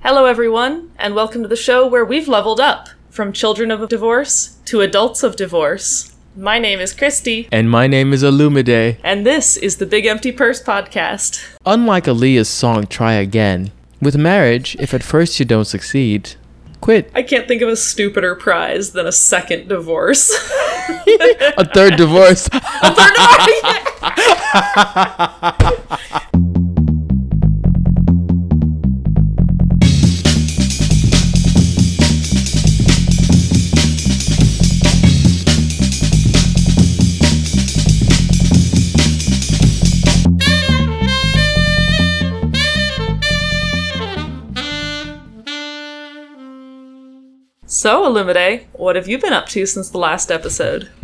Hello, everyone, and welcome to the show where we've leveled up from children of divorce to adults of divorce. My name is Christy, And my name is Illumide. and this is the Big Empty Purse podcast. Unlike Aaliyah's song Try Again, with marriage, if at first you don't succeed, quit. I can't think of a stupider prize than a second divorce. A third divorce. so, Illumide, what have you been up to since the last episode?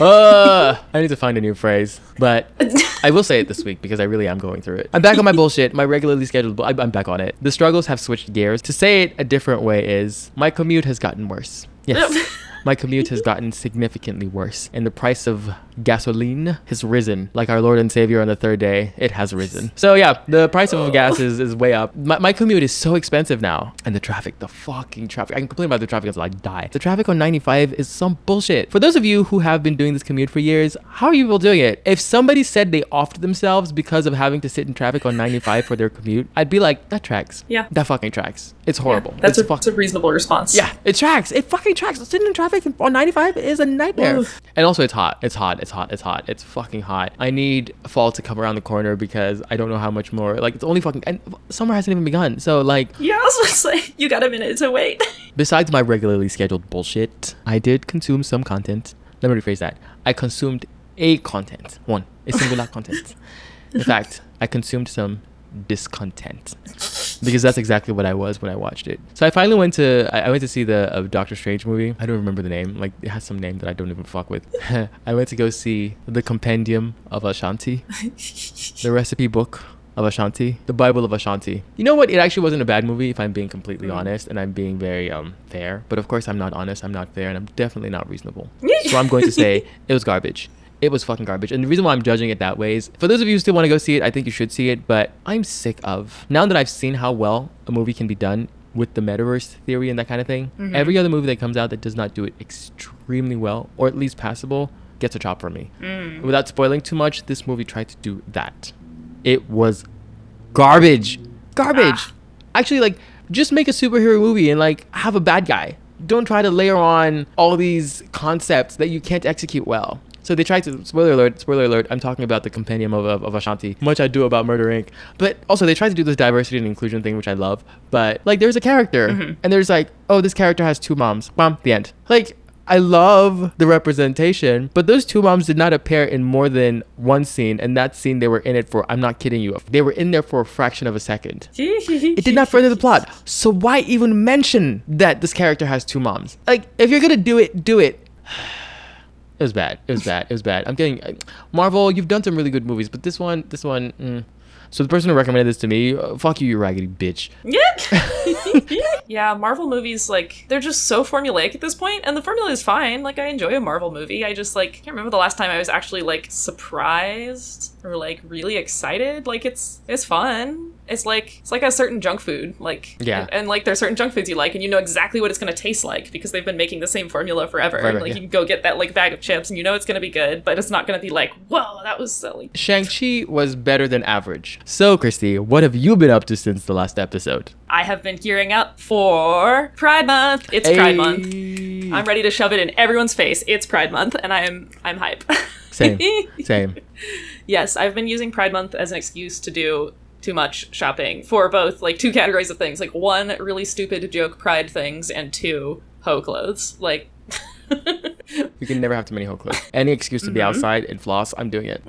uh, I need to find a new phrase, but I will say it this week because I really am going through it. I'm back on my bullshit, my regularly scheduled. bu- I'm back on it. The struggles have switched gears. To say it a different way is my commute has gotten worse. Yes. My commute has gotten significantly worse, and the price of gasoline has risen. Like our Lord and Savior on the third day, it has risen. So yeah, the price of gas is, is way up. My, my commute is so expensive now, and the traffic, the fucking traffic. I can complain about the traffic until I die. The traffic on 95 is some bullshit. For those of you who have been doing this commute for years, how are you people doing it? If somebody said they offed themselves because of having to sit in traffic on 95 for their commute, I'd be like, that tracks. Yeah. That fucking tracks. It's horrible. That's, it's a, fuck- that's a reasonable response. yeah, it tracks. It fucking tracks. Sitting in traffic on 95 is a nightmare. Oof. And also, it's hot. It's hot. It's hot. It's hot. It's fucking hot. I need fall to come around the corner because I don't know how much more. Like, it's only fucking. And summer hasn't even begun. So, like, Yeah, I was gonna say, you got a minute to wait. besides my regularly scheduled bullshit, I did consume some content. Let me rephrase that. I consumed a content. One. A singular content. In fact, I consumed some discontent because that's exactly what I was when I watched it. So I finally went to I, I went to see the uh, Doctor Strange movie. I don't remember the name. Like it has some name that I don't even fuck with. I went to go see the Compendium of Ashanti, the recipe book of Ashanti, the Bible of Ashanti. You know what? It actually wasn't a bad movie if I'm being completely Mm. honest and I'm being very um fair. But of course I'm not honest. I'm not fair, and I'm definitely not reasonable. so I'm going to say it was garbage. It was fucking garbage. And the reason why I'm judging it that way is for those of you who still want to go see it, I think you should see it. But I'm sick of now that I've seen how well a movie can be done with the metaverse theory and that kind of thing. Mhm. Every other movie that comes out that does not do it extremely well or at least passable gets a chop from me. Mm. Without spoiling too much, this movie tried to do that. It was garbage. Garbage. Ah. Actually, like, just make a superhero movie and, like, have a bad guy. Don't try to layer on all these concepts that you can't execute well. So they tried to, spoiler alert, spoiler alert, I'm talking about the compendium of, of, of Ashanti. Much I do about Murder Inc. But also, they tried to do this diversity and inclusion thing, which I love. But, like, there's a character, Mhm. and there's, like, oh, this character has two moms. Bam, the end. Like, I love the representation, but those two moms did not appear in more than one scene, and that scene they were in it for. I'm not kidding you. They were in there for a fraction of a second. It did not further the plot. So why even mention that this character has two moms? Like, if you're gonna do it, do it. It was bad. It was bad. It was bad. I'm getting Marvel. You've done some really good movies, but this one, this one. Mm. So the person who recommended this to me, uh, fuck you, you raggedy bitch. Yeah. yeah, Marvel movies like they're just so formulaic at this point, and the formula is fine. Like I enjoy a Marvel movie. I just like can't remember the last time I was actually like surprised or like really excited. Like it's it's fun. It's like it's like a certain junk food. Like Yeah. and, and, like there's certain junk foods you like, and you know exactly what it's gonna taste like because they've been making the same formula forever. Forever, like yeah. you can go get that like bag of chips, and you know it's gonna be good, but it's not gonna be like whoa that was silly. Shang-Chi was better than average. So, Christy, what have you been up to since the last episode? I have been gearing up for Pride Month. It's Pride Month. I'm ready to shove it in everyone's face. It's Pride Month, and I am I'm hype. Same. Same. yes, I've been using Pride Month as an excuse to do too much shopping for both like two categories of things. Like one, really stupid joke pride things, and two, hoe clothes. Like We can never have too many hoe clothes. Any excuse to be Mm-hmm. outside and floss, I'm doing it.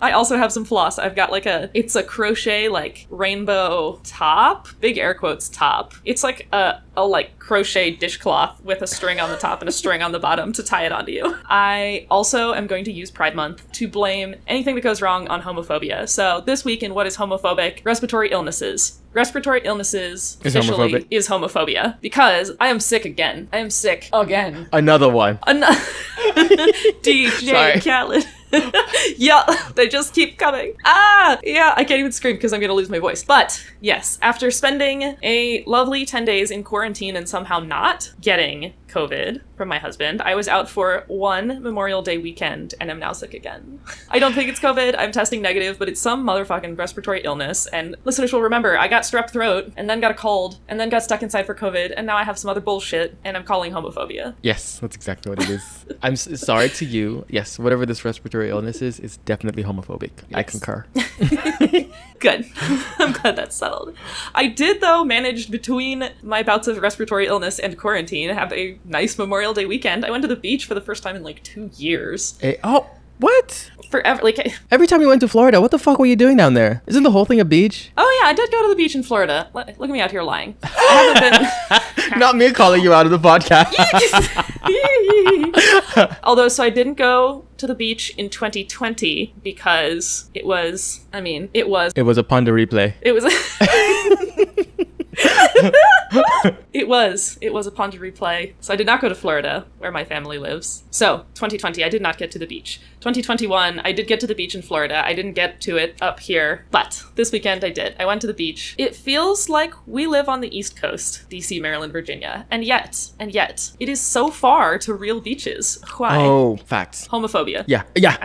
I also have some floss. I've got like a it's a crochet like rainbow top, big air quotes top. It's like a a like crochet dishcloth with a string on the top and a string on the bottom to tie it onto you. I also am going to use Pride Month to blame anything that goes wrong on homophobia. So this week in what is homophobic? Respiratory illnesses. Respiratory illnesses Is officially homophobic. is homophobia because I am sick again. I am sick again. Another one. Another DJ. Khaled. yeah, they just keep coming. Ah, yeah, I can't even scream because I'm gonna lose my voice. But yes, after spending a lovely 10 days in quarantine and somehow not getting COVID from my husband, I was out for one Memorial Day weekend and am now sick again. I don't think it's COVID. I'm testing negative, but it's some motherfucking respiratory illness. And listeners will remember I got strep throat and then got a cold and then got stuck inside for COVID and now I have some other bullshit and I'm calling homophobia. Yes, that's exactly what it is. I'm s- sorry to you. Yes, whatever this respiratory illness is, is definitely homophobic. I concur. Good. I'm glad that's settled. I did, though, manage between my bouts of respiratory illness and quarantine have a nice Memorial Day weekend. I went to the beach for the first time in like two years. Eh, oh, what? Forever. Like, Every time you went to Florida, what the fuck were you doing down there? Isn't the whole thing a beach? oh yeah, I did go to the beach in Florida. Look look at me out here lying. Been. Not me calling you out of the podcast. Although, so I didn't go to the beach in 2020 because it was, I mean, it was, it was a Ponder replay. it was, it was, it was a pond to replay. So I did not go to Florida, where my family lives. So 2020, I did not get to the beach. 2021, I did get to the beach in Florida. I didn't get to it up here, but this weekend I did. I went to the beach. It feels like we live on the East Coast, DC, Maryland, Virginia, and yet, and yet, it is so far to real beaches. Why? Oh, facts. Homophobia. Yeah, yeah.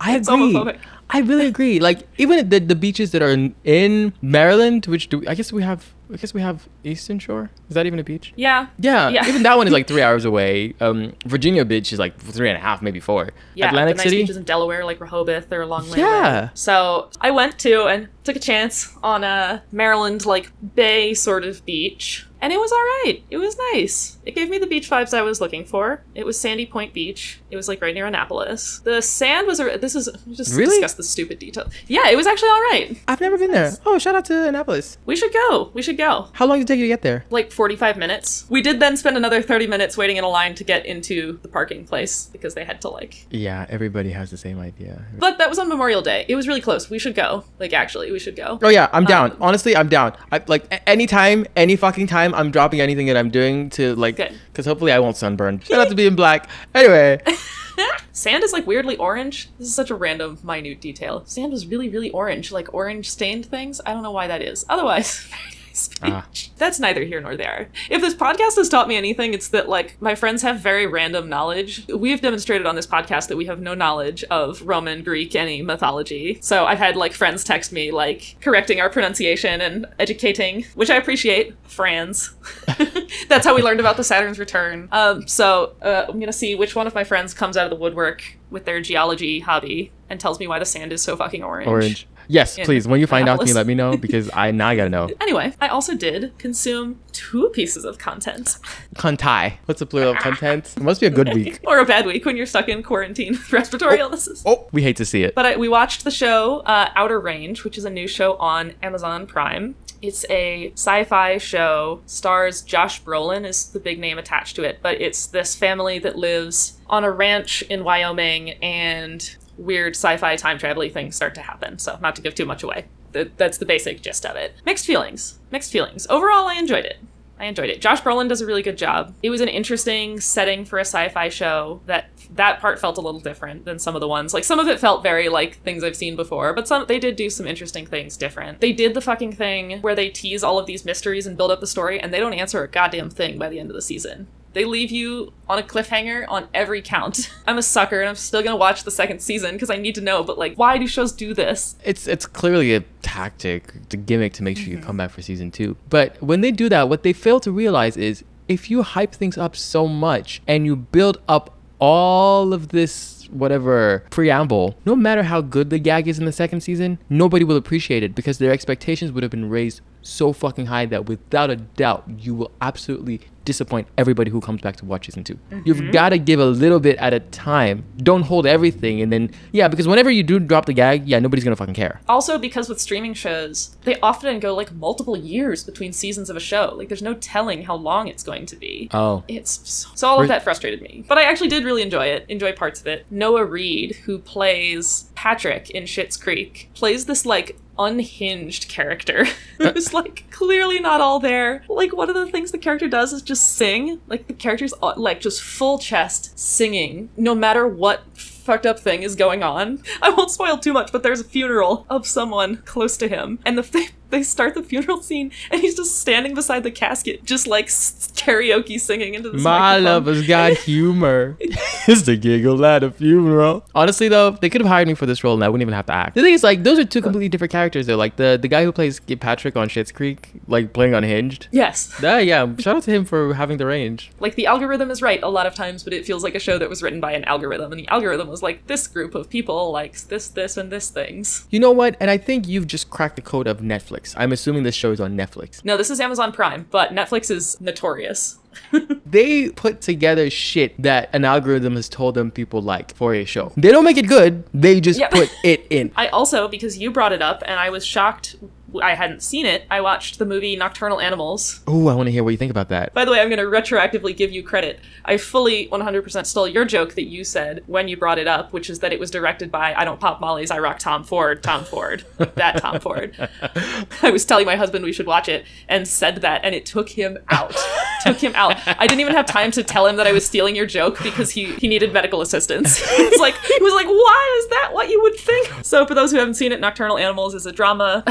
I agree. I really agree. Like even the the beaches that are in, in Maryland, which do I guess we have I guess we have Eastern Shore. Is that even a beach? Yeah. Yeah, Yeah. even that one is like three hours away. Um, Virginia Beach is like three and a half, maybe four. Yeah, Atlantic the nice City. beaches in Delaware, like Rehoboth or Long Lake. Yeah. So I went to and took a chance on a Maryland like bay sort of beach, and it was all right. It was nice. It gave me the beach vibes I was looking for. It was Sandy Point Beach. It was like right near Annapolis. The sand was. A, this is just Really? discuss the stupid detail. Yeah, it was actually all right. I've never been there. Oh, shout out to Annapolis. We should go. We should go. How long did it take you to get there? Like 45 minutes. We did then spend another 30 minutes waiting in a line to get into the parking place because they had to like Yeah, everybody has the same idea. But that was on Memorial Day. It was really close. We should go. Like, actually, we should go. Oh yeah, I'm down. Um, Honestly, I'm down. I like anytime, any fucking time, I'm dropping anything that I'm doing to like, because hopefully I won't sunburn. Shout out to being black. Anyway, Sand is like weirdly orange. This is such a random, minute detail. Sand was really, really orange, like orange stained things. I don't know why that is. Otherwise, nice Ah. That's neither here nor there. If this podcast has taught me anything, it's that like my friends have very random knowledge. We've demonstrated on this podcast that we have no knowledge of Roman, Greek, any mythology. So I've had like friends text me like correcting our pronunciation and educating, which I appreciate. Franz. That's how we learned about the Saturn's return. Um, so uh, I'm gonna see which one of my friends comes out of the woodwork with their geology hobby and tells me why the sand is so fucking orange. orange. Yes, please. When you find out, can you let me know because I now I gotta know. Anyway, I also did consume two pieces of content. Contai. What's the plural of content? It must be a good week. or a bad week when you're stuck in quarantine with respiratory illnesses. Oh, we hate to see it. But I, we watched the show uh, Outer Range, which is a new show on Amazon Prime. It's a sci-fi show. Stars Josh Brolin is the big name attached to it, but it's this family that lives on a ranch in Wyoming, and weird sci-fi time travel things start to happen. So, not to give too much away. Th- That's the basic gist of it. Mixed feelings. Mixed feelings. Overall, I enjoyed it. I enjoyed it. Josh Brolin does a really good job. It was an interesting setting for a sci-fi show. That that part felt a little different than some of the ones. Like some of it felt very like things I've seen before, but some they did do some interesting things different. They did the fucking thing where they tease all of these mysteries and build up the story and they don't answer a goddamn thing by the end of the season. They leave you on a cliffhanger on every count. I'm a sucker and I'm still gonna watch the second season because I need to know, but like, why do shows do this? It's it's clearly a tactic, the gimmick to make sure you mm-hmm. come back for season two. But when they do that, what they fail to realize is if you hype things up so much and you build up all of this whatever preamble, no matter how good the gag is in the second season, nobody will appreciate it because their expectations would have been raised so fucking high that without a doubt you will absolutely disappoint everybody who comes back to watch season 2 you You've mm-hmm. got to give a little bit at a time. Don't hold everything and then yeah, because whenever you do drop the gag, yeah, nobody's gonna fucking care. Also, because with streaming shows, they often go like multiple years between seasons of a show. Like, there's no telling how long it's going to be. Oh. It's so, so all of that frustrated me. But I actually did really enjoy it, enjoy parts of it. Noah Reid, who plays Patrick in Schitt's Creek, plays this like unhinged character who's like clearly not all there. Like one of the things the character does is just sing. Like the character's uh, like just full chest singing, no matter what fucked up thing is going on. I won't spoil too much, but there's a funeral of someone close to him, and the they, they start the funeral scene, and he's just standing beside the casket, just like s- karaoke singing into the microphone. My lover's got humor. it's the giggle at a funeral. Honestly, though, they could have hired me for this role, and I wouldn't even have to act. The thing is, like, those are two completely different characters. Though, like the the guy who plays Patrick on Schitt's Creek, like playing Unhinged. Yes, Yeah, yeah. Shout out to him for having the range. like the algorithm is right a lot of times, but it feels like a show that was written by an algorithm, and the algorithm was like this group of people likes this, this, and this things. You know what? And I think you've just cracked the code of Netflix. I'm assuming this show is on Netflix. No, this is Amazon Prime, but Netflix is notorious. They put together shit that an algorithm has told them people like for a show. They don't make it good. They just put it in. I also, because you brought it up, and I was shocked I hadn't seen it, I watched the movie Nocturnal Animals. Ooh, I want to hear what you think about that. By the way, I'm going to retroactively give you credit. I fully 100% stole your joke that you said when you brought it up, which is that it was directed by I Don't Pop Molly's, I Rock Tom Ford, Tom Ford, that Tom Ford. I was telling my husband we should watch it and said that, and it took him out. took him out. I didn't even have time to tell him that I was stealing your joke because he, he needed medical assistance. he was like, he was like, why is that what you would think? So for those who haven't seen it, Nocturnal Animals is a drama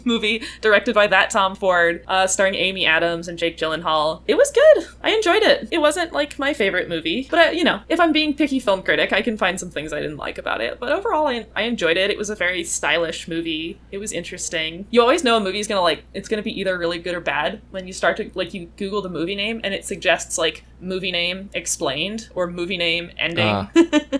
movie directed by that Tom Ford, uh, starring Amy Adams and Jake Gyllenhaal. It was good. I enjoyed it. It wasn't like my favorite movie, but I, you know, if I'm being picky film critic, I can find some things I didn't like about it. But overall, I, I enjoyed it. It was a very stylish movie. It was interesting. You always know a movie's gonna like it's gonna be either really good or bad when you start to like you Google the movie name and it suggests like movie name explained or movie name ending. Uh,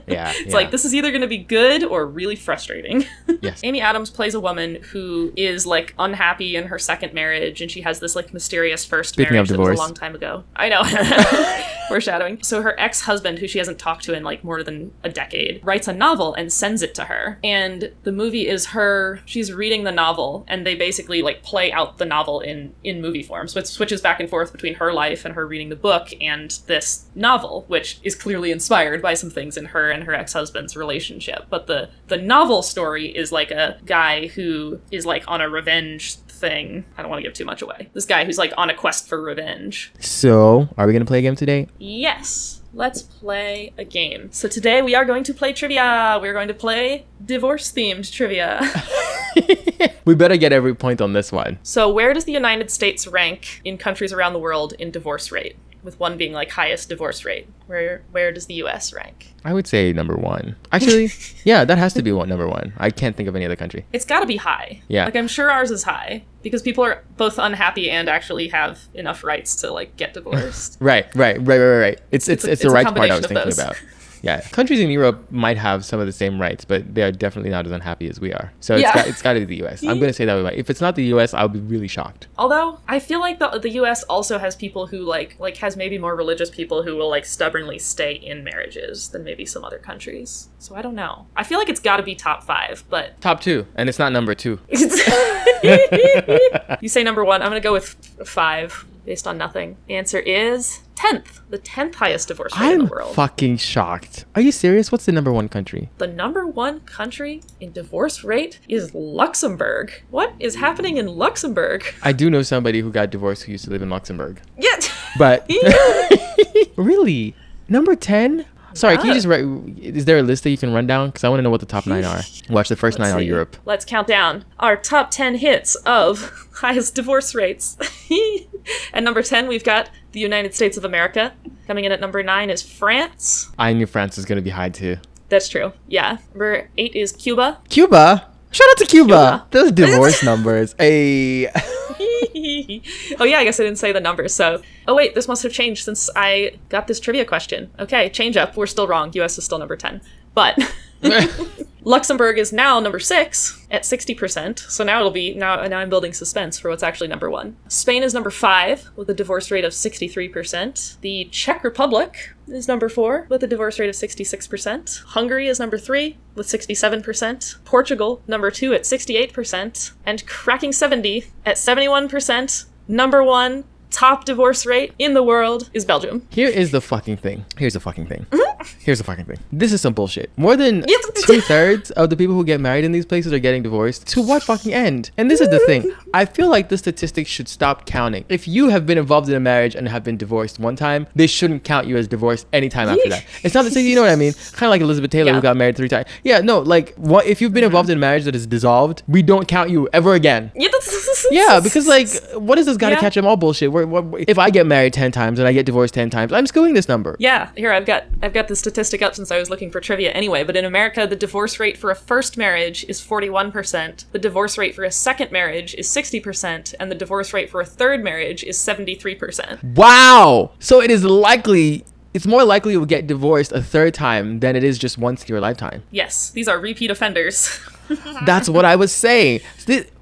yeah, it's yeah. like this is either gonna be good or really frustrating. Yes. Amy Adams plays a woman who is like unhappy in her second marriage, and she has this like mysterious first Speaking marriage of that was a long time ago. I know, foreshadowing. So her ex-husband, who she hasn't talked to in like more than a decade, writes a novel and sends it to her. And the movie is her. She's reading the novel, and they basically like play out the novel in in movie form. So it switches back and forth between her life and her reading the book and this novel, which is clearly inspired by some things in her and her ex-husband's relationship. But the the novel story is like a guy who is like on a revenge thing. I don't want to give too much away. This guy who's like on a quest for revenge. So, are we gonna play a game today? Yes. Let's play a game. So today we are going to play trivia. We're going to play divorce themed trivia. we better get every point on this one. so where does the United States rank in countries around the world in divorce rate? With one being like highest divorce rate. Where where does the US rank? I would say number one. Actually, yeah, that has to be one number one. I can't think of any other country. It's got to be high. Yeah. Like I'm sure ours is high because people are both unhappy and actually have enough rights to like get divorced. Right, right, right, right, right. It's it's it's, it's the a right part I was thinking those. about. Yeah, countries in Europe might have some of the same rights, but they are definitely not as unhappy as we are. So it's Yeah. got it's got to be the U.S. I'm gonna say that way. If it's not the U.S., I'll be really shocked. Although I feel like the the US also has people who like like has maybe more religious people who will like stubbornly stay in marriages than maybe some other countries. So I don't know. I feel like it's got to be top 5, but Top two, and it's not number two. you say number 1, I'm going to go with 5 based on nothing. The answer is 10th, the 10th highest divorce rate in I'm the world. fucking shocked. Are you serious? What's the number one country? the number one country in divorce rate is Luxembourg. What is happening in Luxembourg? I do know somebody who got divorced who used to live in Luxembourg. Yeah. But really, number ten. Sorry, can you just write? Is there a list that you can run down? Because I want to know what the top nine are. Watch the 1st Let's nine are see. Europe. Let's count down our top 10 hits of highest divorce rates. at number 10, we've got the United States of America. Coming in at number 9 is France. I knew France was gonna be high too. That's true. Yeah. Number 8 is Cuba. Cuba. Shout out to Cuba. Cuba. Those divorce numbers. Hey. Oh, yeah, I guess I didn't say the numbers. So, oh, wait, this must have changed since I got this trivia question. Okay, change up. We're still wrong. US is still number 10. But. Luxembourg is now number six at 60%. So now it'll be, now, now I'm building suspense for what's actually number one. Spain is number five with a divorce rate of 63%. The Czech Republic is number four with a divorce rate of 66%. Hungary is number three with 67%. Portugal, number two at 68%. And cracking 70 at 71%. Number one top divorce rate in the world is Belgium. Here is the fucking thing. Here's the fucking thing. Mm-hmm. Here's the fucking thing. This is some bullshit. More than two thirds of the people who get married in these places are getting divorced. To what fucking end? And this is the thing. I feel like the statistics should stop counting. If you have been involved in a marriage and have been divorced one time, they shouldn't count you as divorced anytime after that. It's not the same. You know what I mean? Kind of like Elizabeth Taylor who got married three times. Yeah, no, like what if you've been involved in a marriage that is dissolved, we don't count you ever again. Yeah, Yeah, because like, what is this got to Yeah. catch them all bullshit? Where, what, if I get married ten times and I get divorced ten times, I'm screwing this number. Yeah, here I've got I've got the statistic up since I was looking for trivia anyway, but in America the divorce rate for a first marriage is 41%, the divorce rate for a second marriage is 60%, and the divorce rate for a third marriage is 73%. Wow. So it is likely, it's more likely you'll get divorced a third time than it is just once in your lifetime. Yes, these are repeat offenders. That's what I was saying.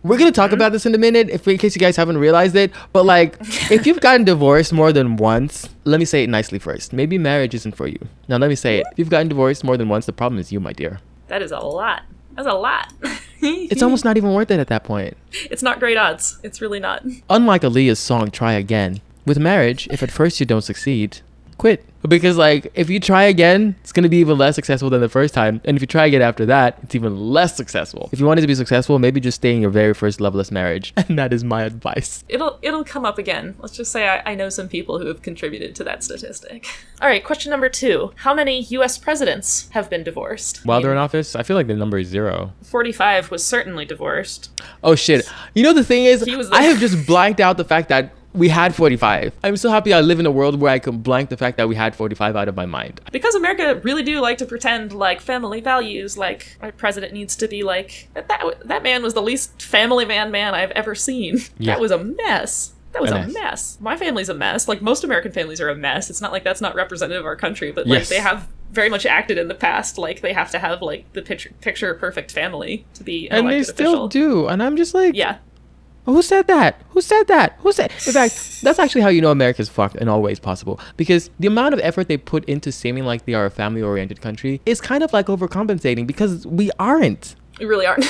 We're gonna talk about this in a minute, if in case you guys haven't realized it. But like, if you've gotten divorced more than once, let me say it nicely first. Maybe marriage isn't for you. Now let me say it. If you've gotten divorced more than once, the problem is you, my dear. that is a lot. That's a lot. It's almost not even worth it at that point. It's not great odds. It's really not. Unlike Aaliyah's song "Try Again," with marriage, if at first you don't succeed, quit. Because like, if you try again, it's gonna be even less successful than the first time, and if you try again after that, it's even less successful. If you wanted to be successful, maybe just stay in your very first loveless marriage, and that is my advice. It'll it'll come up again. Let's just say I, I know some people who have contributed to that statistic. All right, question number two: How many U.S. presidents have been divorced? While they're in office, I feel like the number is zero. Forty-five was certainly divorced. Oh shit! You know the thing is, He was the- I have just blanked out the fact that we had 45. I'm so happy I live in a world where I can blank the fact that we had 45 out of my mind. Because America really do like to pretend like family values, like our president needs to be like that. That man was the least family man man I've ever seen. Yeah. That was a mess. That was A a mess. mess. My family's a mess. Like most American families are a mess. It's not like that's not representative of our country, but like Yes. they have very much acted in the past like they have to have like the picture picture perfect family to be an And they still official. do. And I'm just like, Yeah. Who said that? Who said that? Who said? In fact, that's actually how you know America's fucked in all ways possible. Because the amount of effort they put into seeming like they are a family-oriented country is kind of like overcompensating because we aren't. We really aren't.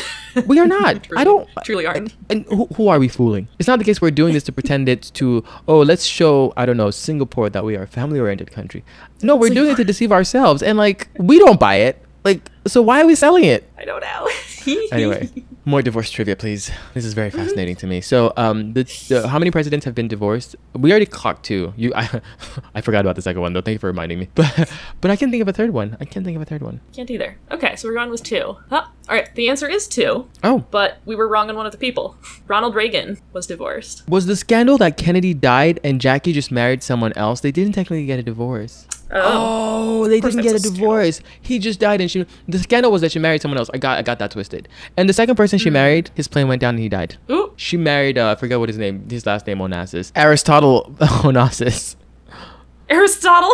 We are not. truly, I don't. truly aren't. And who, who are we fooling? It's not the case we're doing this to pretend it's to, oh, let's show, I don't know, Singapore that we are a family oriented country. No, we're doing it to deceive ourselves. And, like, we don't buy it. Like, so why are we selling it? I don't know. Anyway, more divorce trivia, please. This is very fascinating to me. So, um, the, the how many presidents have been divorced? We already clocked two. You, I, I forgot about the second one though. Thank you for reminding me. But, but I can't think of a third one. I can't think of a third one. Can't either. Okay, so we're going with two. Huh. All right, the answer is two, Oh, but we were wrong on one of the people. Ronald Reagan was divorced. was the scandal that Kennedy died and Jackie just married someone else? They didn't technically get a divorce. Oh, they didn't get a that's a scandal. divorce. He just died, and she. The scandal was that she married someone else. I got, I got that twisted. And the second person Hmm. she married, his plane went down and he died. Ooh, She married, uh, I forget what his name, his last name Onassis. Aristotle Onassis. Aristotle.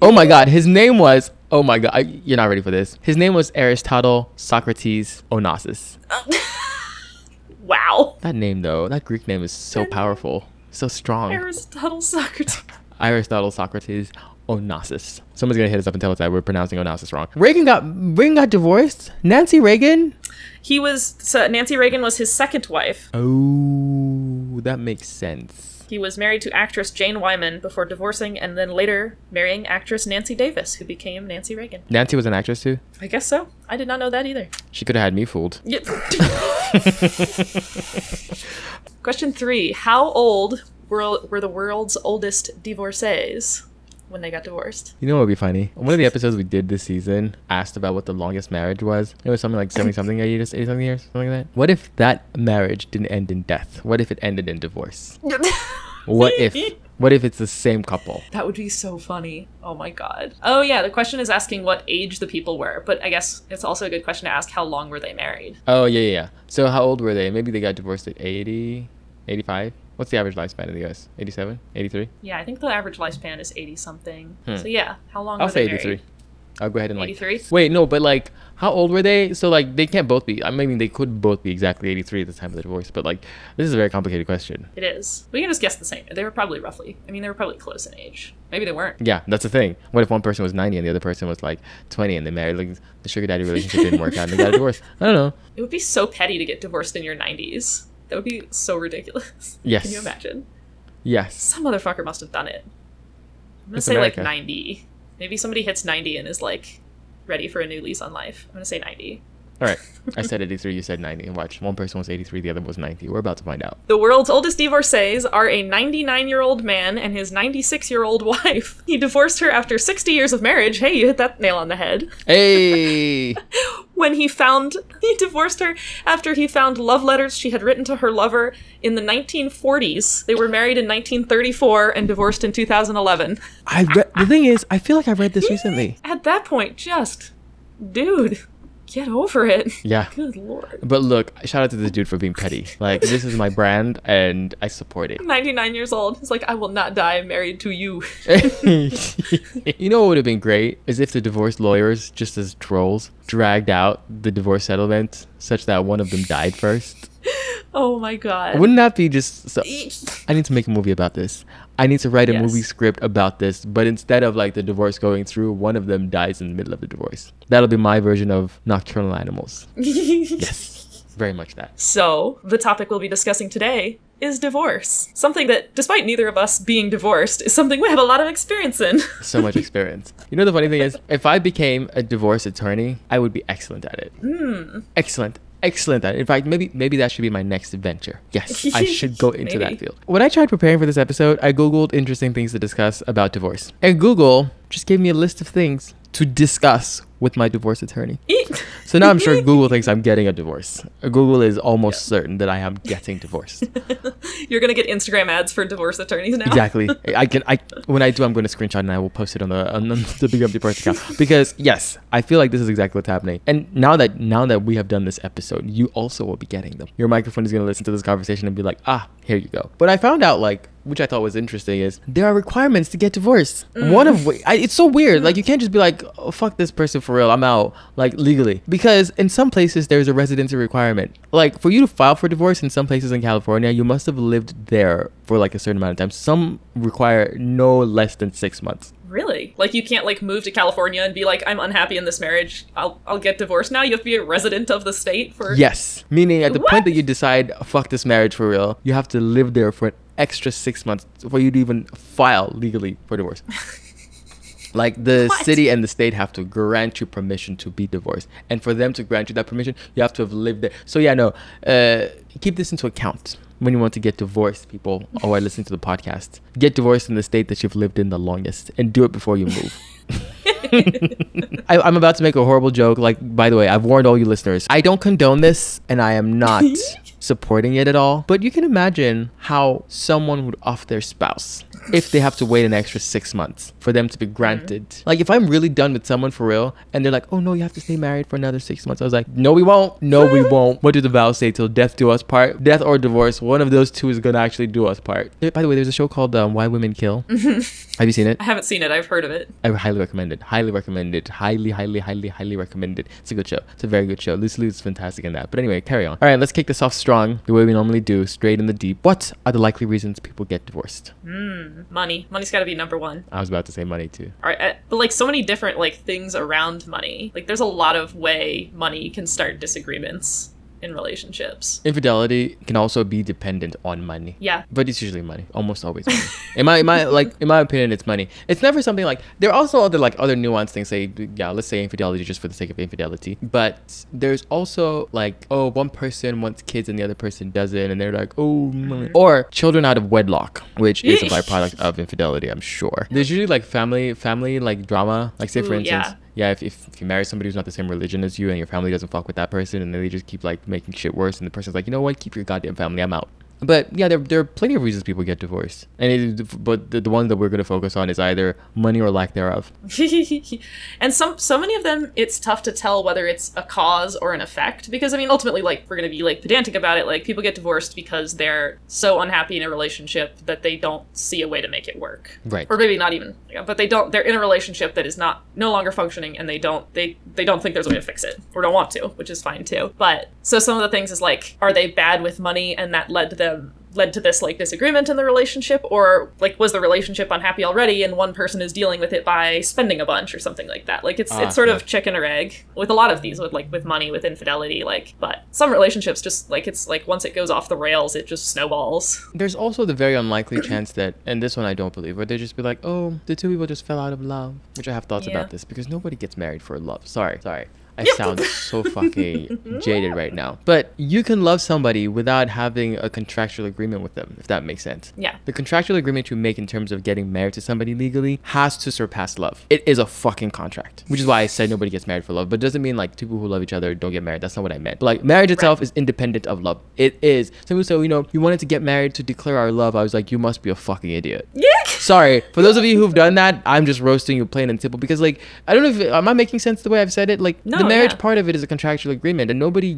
Oh my God, his name was. Oh my God, I, you're not ready for this. His name was Aristotle Socrates Onassis. wow. That name though, that Greek name is so powerful, so strong. Aristotle Socrates. Aristotle Socrates Onassis. Someone's gonna hit us up and tell us that we're pronouncing Onassis wrong. Reagan got Reagan got divorced. Nancy Reagan. He was so Nancy Reagan was his second wife. Oh, that makes sense. He was married to actress Jane Wyman before divorcing and then later marrying actress Nancy Davis, who became Nancy Reagan. Nancy was an actress too. I guess so. I did not know that either. She could have had me fooled. Yeah. Question three: How old were were the world's oldest divorcees when they got divorced? You know what would be funny? One of the episodes we did this season asked about what the longest marriage was. It was something like 70 something years, 80 something years, something like that. What if that marriage didn't end in death? What if it ended in divorce? What if? What if it's the same couple? That would be so funny. Oh my god. Oh yeah, the question is asking what age the people were, but I guess it's also a good question to ask how long were they married? Oh, yeah, yeah, yeah. So how old were they? Maybe they got divorced at 80, 85? What's the average lifespan in the US? 87? 83? Yeah, I think the average lifespan is 80 something. Hmm. So yeah, how long I'll say 83. married? I'll go ahead and like. 83? Wait, no, but like, how old were they? So like, they can't both be. I mean, they could both be exactly 83 at the time of the divorce, but like, this is a very complicated question. It is. We can just guess the same. They were probably roughly. I mean, they were probably close in age. Maybe they weren't. Yeah, that's the thing. What if one person was 90 and the other person was like 20 and they married? Like, the sugar daddy relationship didn't work out and they got a divorce. I don't know. It would be so petty to get divorced in your 90s. That would be so ridiculous. Yes. Can you imagine? Yes. Some motherfucker must have done it. I'm gonna It's say America. like 90 Maybe somebody hits 90 and is like ready for a new lease on life. I'm gonna say 90. All right. I said 83, you said 90. And watch, one person was 83, the other was 90. We're about to find out. The world's oldest divorcees are a 99 year old man and his 96 year old wife. He divorced her after 60 years of marriage. Hey, you hit that nail on the head. Hey! When he found, he divorced her after he found love letters she had written to her lover in the 1940s. They were married in 1934 and divorced in 2011. I read, the thing is, I feel like I read this recently. At that point, just, dude, get over it. Yeah. Good lord. But look, shout out to this dude for being petty. Like, this is my brand and I support it. 99 years old. He's like, I will not die married to you. you know what would have been great is if the divorce lawyers, just as trolls, dragged out the divorce settlement such that one of them died first. Oh my god. Wouldn't that be just so? I need to make a movie about this. I need to write a Yes. movie script about this, but instead of like the divorce going through, one of them dies in the middle of the divorce. That'll be my version of Nocturnal Animals. Yes, very much that. So, the topic we'll be discussing today is divorce. Something that, despite neither of us being divorced, is something we have a lot of experience in. So much experience. You know the funny thing is, if I became a divorce attorney, I would be excellent at it. Hmm. Excellent. Excellent at it. In fact, maybe maybe that should be my next venture. Yes, I should go into that field. When I tried preparing for this episode, I googled interesting things to discuss about divorce, and Google just gave me a list of things to discuss with my divorce attorney. So now I'm sure Google thinks I'm getting a divorce. Google is almost certain that I am getting divorced. You're gonna get Instagram ads for divorce attorneys now. exactly. I can. I when I do, I'm going to screenshot and I will post it on the on the Big Up Divorce account because yes, I feel like this is exactly what's happening. And now that now that we have done this episode, you also will be getting them. Your microphone is going to listen to this conversation and be like, ah, here you go. But I found out like. Which I thought was interesting is there are requirements to get divorced. One of which I, it's so weird. Like you can't just be like, oh, "Fuck this person for real, I'm out." Like legally, because in some places there's a residency requirement. Like for you to file for divorce in some places in California, you must have lived there for like a certain amount of time. Some require no less than six months. Really? Like you can't like move to California and be like, I'm unhappy in this marriage. I'll I'll get divorced now. You have to be a resident of the state for Yes, meaning at the point that you decide, "Fuck this marriage for real," you have to live there for an extra six months for you to even file legally for divorce. Like the What? city and the state have to grant you permission to be divorced, and for them to grant you that permission, you have to have lived there. So yeah, no, uh, keep this into account when you want to get divorced, people who are listening to the podcast. Get divorced in the state that you've lived in the longest, and do it before you move. I, I'm about to make a horrible joke. Like, by the way, I've warned all you listeners. I don't condone this, and I am not supporting it at all. But you can imagine how someone would off their spouse if they have to wait an extra six months for them to be mm-hmm. granted. Like, if I'm really done with someone for real, and they're like, "Oh no, you have to stay married for another six months," I was like, "No, we won't. No, we won't. What do the vows say? Till death do us part. Death or divorce. One of those two is gonna actually do us part." Eh, by the way, there's a show called um, "Why Women Kill." Have you seen it? I haven't seen it. I've heard of it. I highly recommend it. Highly recommend it. Highly, highly, highly, highly recommend it. It's a good show. It's a very good show. Lucy Liu is fantastic in that. But anyway, carry on. All right, let's kick this off strong, the way we normally do, straight in the deep. What are the likely reasons people get divorced? Hmm. Money. Money's got to be number one. I was about to say money too. All right, uh, but like so many different like things around money. Like there's a lot of way money can start disagreements in relationships. Infidelity can also be dependent on money. Yeah. But it's usually money. Almost always money. in my, in my like in my opinion, it's money. It's never something like there are also other like other nuanced things. Say yeah, let's say infidelity just for the sake of infidelity. But there's also like oh one person wants kids and the other person doesn't, and they're like oh money. or children out of wedlock, which is a byproduct of infidelity. I'm sure. There's usually like family family like drama. Like say for Ooh, instance. yeah. Yeah, if, if, if you marry somebody who's not the same religion as you and your family doesn't fuck with that person and then they just keep like making shit worse and the person's like, you know what, keep your goddamn family, I'm out. But yeah, there, there are plenty of reasons people get divorced. And it, but the, the one that we're going to focus on is either money or lack thereof. and some so many of them it's tough to tell whether it's a cause or an effect because I mean ultimately like we're going to be like pedantic about it like people get divorced because they're so unhappy in a relationship that they don't see a way to make it work. Right. Or maybe not even but they don't they're in a relationship that is not no longer functioning and they don't they they don't think there's a way to fix it or don't want to, which is fine too. But so some of the things is like are they bad with money and that led to them led to this like disagreement in the relationship or like was the relationship unhappy already and one person is dealing with it by spending a bunch or something like that like it's Ah, it's sort yeah. of chicken or egg with a lot of these with like with money with infidelity like but some relationships just like it's like once it goes off the rails it just snowballs There's also the very unlikely chance that, and this one I don't believe, where they just be like, oh, the two people just fell out of love. Which I have thoughts Yeah. about this because nobody gets married for love. Sorry, sorry. I sound so fucking jaded right now. But you can love somebody without having a contractual agreement with them, if that makes sense. yeah The contractual agreement you make in terms of getting married to somebody legally has to surpass love. It is a fucking contract, which is why I said nobody gets married for love. But it doesn't mean like two people who love each other don't get married. That's not what I meant. But like marriage itself is independent of love. It is. Some people say, you know, you wanted to get married to declare our love. I was like, you must be a fucking idiot. yeah Sorry for those of you who've done that. I'm just roasting you plain and simple because like I don't know if am I making sense the way I've said it. Like the marriage yeah. part of it is a contractual agreement, and nobody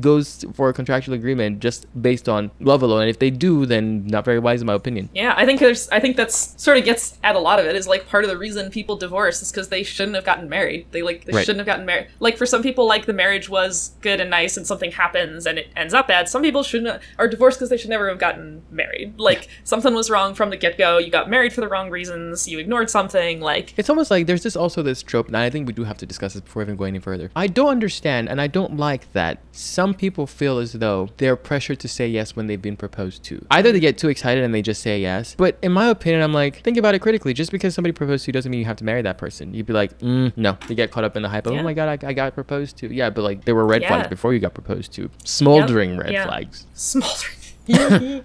goes for a contractual agreement just based on love alone. And if they do, then not very wise in my opinion. Yeah, I think there's. I think that's sort of gets at a lot of it. Is like part of the reason people divorce is because they shouldn't have gotten married. They like they Right. shouldn't have gotten married. Like for some people, like the marriage was good and nice, and something happens and it ends up bad. Some people shouldn't are divorced because they should never have gotten married. Like something was wrong from the get go. You got married for the wrong reasons. You ignored something. Like It's almost like there's this also this trope, and I think we do have to discuss this before even going any further. I don't understand, and I don't like that some people feel as though they're pressured to say yes when they've been proposed to. Either they get too excited and they just say yes, but in my opinion, I'm like, think about it critically. Just because somebody proposed to you doesn't mean you have to marry that person. You'd be like, mm, no. You get caught up in the hype of, Yeah. oh my god, I, I got proposed to. Yeah, but like there were red Yeah. flags before you got proposed to. Smoldering red yeah. flags. smoldering.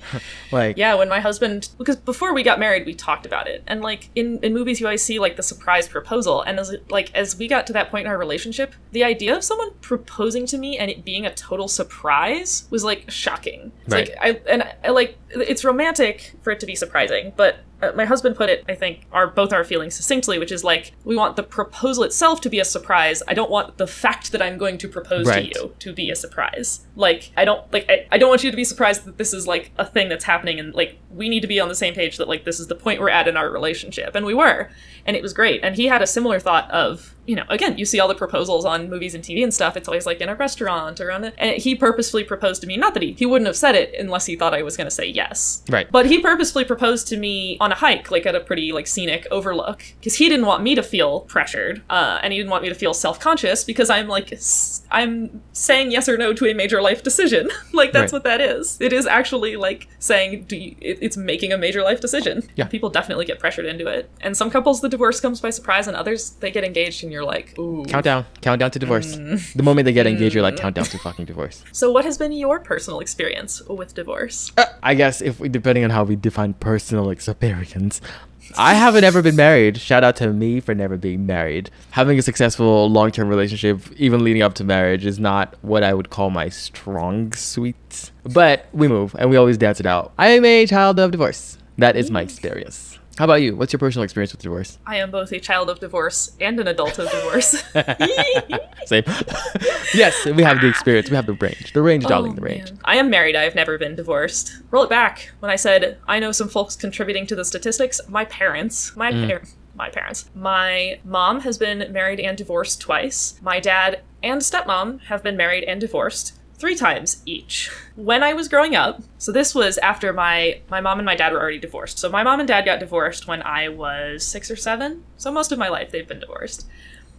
Like, Yeah, when my husband because before we got married, we talked about it, and like in in movies, you always see like the surprise proposal, and as like as we got to that point in our relationship, the idea of someone proposing to me and it being a total surprise was like shocking. It's Right. Like I and I like it's romantic for it to be surprising, but. Uh, my husband put it, I think, are both our feelings succinctly, which is like we want the proposal itself to be a surprise. I don't want the fact that I'm going to propose Right. to you to be a surprise. Like I don't like I, I don't want you to be surprised that this is like a thing that's happening and like we need to be on the same page that like this is the point we're at in our relationship. And we were. And it was great. And he had a similar thought of, you know, again, you see all the proposals on movies and TV and stuff. It's always like in a restaurant or on a and he purposefully proposed to me. Not that he he wouldn't have said it unless he thought I was gonna say yes. Right. But he purposefully proposed to me on a hike, like at a pretty like scenic overlook, because he didn't want me to feel pressured, uh, and he didn't want me to feel self conscious because I'm like s- I'm saying yes or no to a major life decision. like that's Right. what that is. It is actually like saying do you, it, it's making a major life decision. Yeah. People definitely get pressured into it, and some couples the divorce comes by surprise, and others they get engaged, and you're like, ooh. countdown, countdown to divorce. Mm. The moment they get engaged, you're like, countdown to fucking divorce. So what has been your personal experience with divorce? I guess if we, depending on how we define personal experience, I haven't ever been married. Shout out to me for never being married. Having a successful long-term relationship, even leading up to marriage, is not what I would call my strong suite. But we move and we always dance it out. I am a child of divorce. That is my experience. How about you? What's your personal experience with divorce? I am both a child of divorce and an adult of divorce. Same. yes, we have the experience. We have the range. The range, darling, Oh, the range. man. I am married. I have never been divorced. Roll it back. When I said I know some folks contributing to the statistics, my parents, my Mm. par- my parents, my mom has been married and divorced twice. My dad and stepmom have been married and divorced three times each. When I was growing up, so this was after my my mom and my dad were already divorced. So my mom and dad got divorced when I was 6 or 7. So most of my life they've been divorced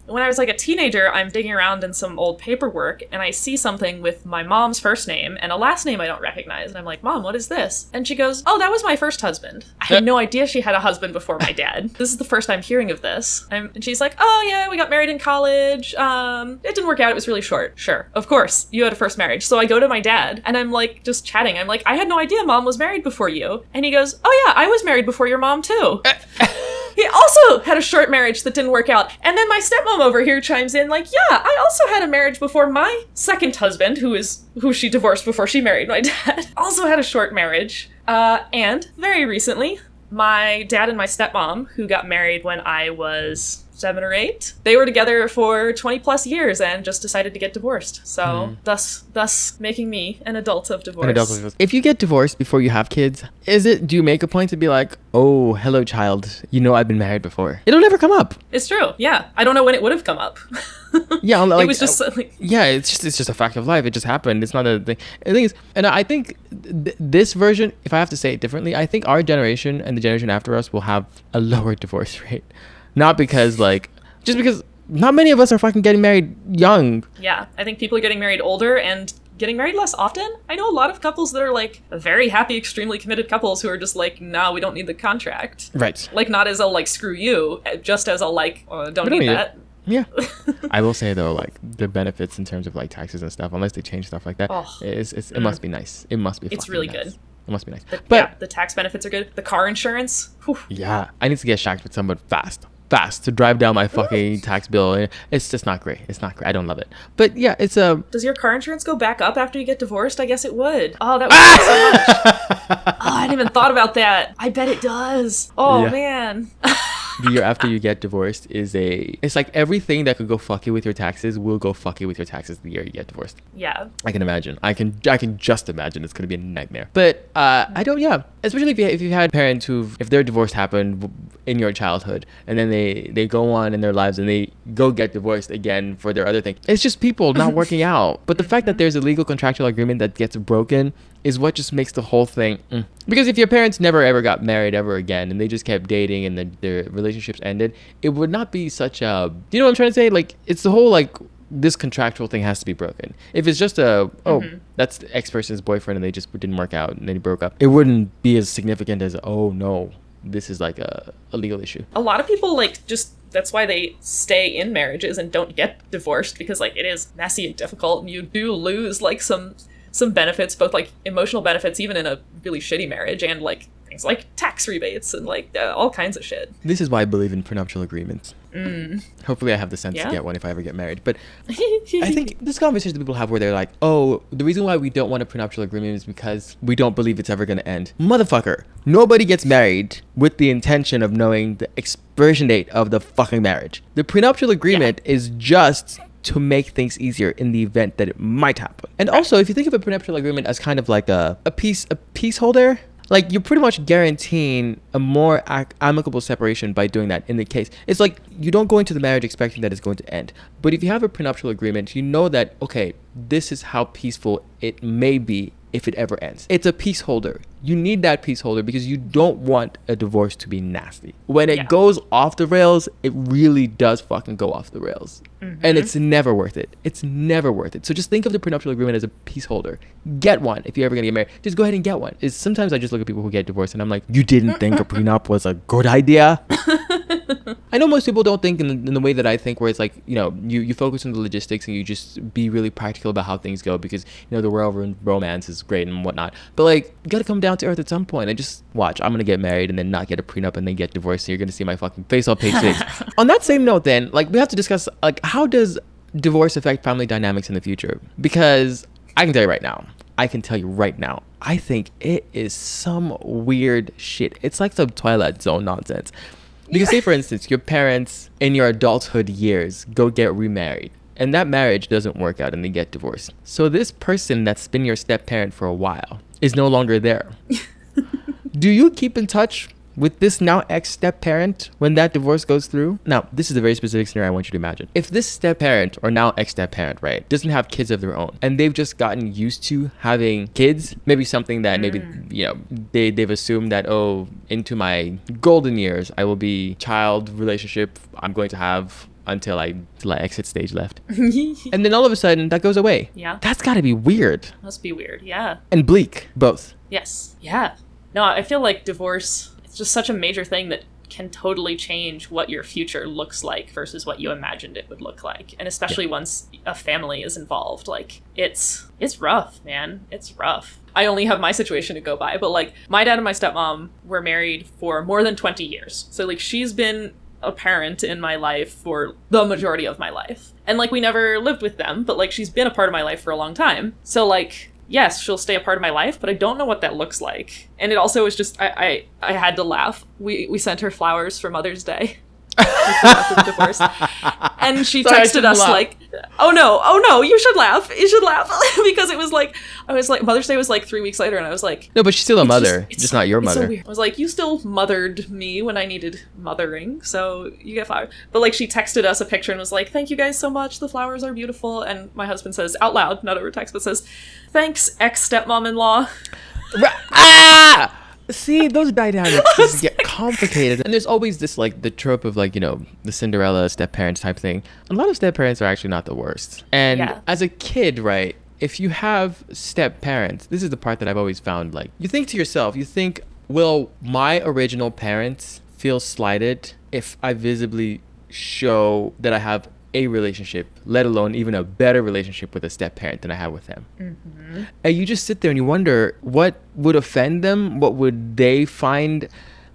when I was like a teenager, I'm digging around in some old paperwork and I see something with my mom's first name and a last name I don't recognize. And I'm like, Mom, what is this? And she goes, Oh, that was my first husband. I had no idea she had a husband before my dad. This is the first I'm hearing of this. I'm, and she's like, Oh, yeah, we got married in college. Um, it didn't work out. It was really short. Sure. Of course. You had a first marriage. So I go to my dad and I'm like, just chatting. I'm like, I had no idea mom was married before you. And he goes, Oh, yeah, I was married before your mom, too. He also had a short marriage that didn't work out. And then my stepmom over here chimes in like, "Yeah, I also had a marriage before my second husband, who is who she divorced before she married my dad, also had a short marriage. Uh, and very recently, my dad and my stepmom, who got married when I was seven or eight. They were together for 20 plus years and just decided to get divorced. So, hmm. thus, thus making me an adult of divorce. An adult- If you get divorced before you have kids, is it? Do you make a point to be like, "Oh, hello, child. You know I've been married before." It'll never come up. It's true. Yeah. I don't know when it would have come up. Yeah, like, it was just uh, like, yeah, it's just it's just a fact of life. It just happened. It's not a thing. The thing is, and I think th- this version, if I have to say it differently, I think our generation and the generation after us will have a lower divorce rate, not because like just because not many of us are fucking getting married young. yeah, I think people are getting married older and getting married less often. I know a lot of couples that are like very happy, extremely committed couples who are just like, no, we don't need the contract. Right. Like, not as a like, screw you, uh, just as a like, uh, don't, don't need, need it. that. Yeah. I will say though, like the benefits in terms of like taxes and stuff, unless they change stuff like that, Oh. it's, it's, it must be nice. It must be. It's really nice. good. It must be nice. But, But yeah, the tax benefits are good. The car insurance, whew, Yeah, I need to get shacked with someone fast, fast to drive down my fucking tax bill. It's just not great. It's not great. I don't love it. But yeah, it's a. does your car insurance go back up after you get divorced? I guess it would. Oh, that would so much. Oh, I hadn't even thought about that. I bet it does. Oh Yeah. man. the year after you get divorced is a. It's like everything that could go fuck you with your taxes will go fuck you with your taxes the year you get divorced. yeah. I can imagine. I can. I can just imagine it's gonna be a nightmare. But uh, I don't. Yeah, especially if you if you've had parents who, if their divorce happened in your childhood, and then they they go on in their lives and they go get divorced again for their other thing. It's just people not working out. But the fact that there's a legal contractual agreement that gets broken is what just makes the whole thing. mm. Because if your parents never ever got married ever again and they just kept dating and then their relationships ended, it would not be such a. Do you know what I'm trying to say? Like it's the whole like this contractual thing has to be broken. If it's just a oh that's the X person's boyfriend and they just didn't work out and then he broke up, it wouldn't be as significant as oh no, this is like a, a legal issue. a lot of people like just that's why they stay in marriages and don't get divorced because like it is messy and difficult and you do lose like some some benefits both like emotional benefits even in a really shitty marriage and like things like tax rebates and like uh, all kinds of shit This is why I believe in prenuptial agreements. Hopefully, I have the sense Yeah. to get one if I ever get married. But I think this conversation that people have where they're like, oh, the reason why we don't want a prenuptial agreement is because we don't believe it's ever going to end. Motherfucker, nobody gets married with the intention of knowing the expiration date of the fucking marriage. The prenuptial agreement is just to make things easier in the event that it might happen. And also, if you think of a prenuptial agreement as kind of like a, a piece a peace holder, like you're pretty much guaranteeing a more ac- amicable separation by doing that in the case. It's like you don't go into the marriage expecting that it's going to end. But if you have a prenuptial agreement you know that okay this is how peaceful it may be if it ever ends. It's a peace holder you need that peace holder because you don't want a divorce to be nasty. When it Yeah. goes off the rails it really does fucking go off the rails. And it's mm-hmm. never worth it. It's never worth it. So just think of the prenuptial agreement as a peace holder. Get one if you're ever gonna get married. Just go ahead and get one. It's sometimes i just look at people who get divorced and i'm like you didn't think a prenup was a good idea? I know most people don't think in, in the way that I think, where it's like you know you, you focus on the logistics and you just be really practical about how things go because you know the world of romance is great and whatnot. But like you gotta come down to earth at some point and just watch. I'm gonna get married and then not get a prenup and then get divorced. And you're gonna see my fucking face on page six. on that same note, then like we have to discuss like how does divorce affect family dynamics in the future? Because I can tell you right now. I can tell you right now. I think it is some weird shit. It's like some Twilight Zone nonsense. Because say for instance, your parents in your adulthood years go get remarried. And that marriage doesn't work out and they get divorced. So this person that's been your step parent for a while is no longer there. Do you keep in touch with this now ex step parent when that divorce goes through? Now, this is a very specific scenario I want you to imagine. If this step parent or now ex step parent, right, doesn't have kids of their own and they've just gotten used to having kids, maybe something that maybe, mm. you know, they, they've assumed that, oh, into my golden years, I will be child relationship I'm going to have until I, till I exit stage left. And then all of a sudden, that goes away. Yeah. That's gotta be weird must be weird yeah and bleak, both. Yes. Yeah. No, I feel like divorce it's just such a major thing that can totally change what your future looks like versus what you imagined it would look like. And especially once a family is involved. Like it's it's rough, man. It's rough. I only have my situation to go by, but like my dad and my stepmom were married for more than 20 years. So like she's been a parent in my life for the majority of my life. And like we never lived with them, but like she's been a part of my life for a long time. So like yes, she'll stay a part of my life, but I don't know what that looks like. And it also was just I I, I had to laugh. We we sent her flowers for Mother's Day. after the divorce. And she Sorry, texted us laugh. like, "Oh no, oh no, you should laugh. You should laugh." because it was like I was like Mother's Day was like 3 weeks later and I was like, No, but she's still a it's mother, just- just, not your it's so mother. I was like, you still mothered me when I needed mothering, so you get flowers. But like, she texted us a picture and was like, "Thank you guys so much. The flowers are beautiful." And my husband says out loud, not over text, but says, "Thanks, ex stepmom-in-law." Ah! See, those dynamics just get complicated. And there's always this like the trope of like, you know, the Cinderella step parents type thing. A lot of step parents are actually not the worst. And Yeah. as a kid, right, if you have step parents, this is the part that I've always found like you think to yourself, you think, will my original parents feel slighted if I visibly show that I have a relationship, let alone even a better relationship with a step parent than I have with them? Mm-hmm. and you just sit there and you wonder what would offend them what would they find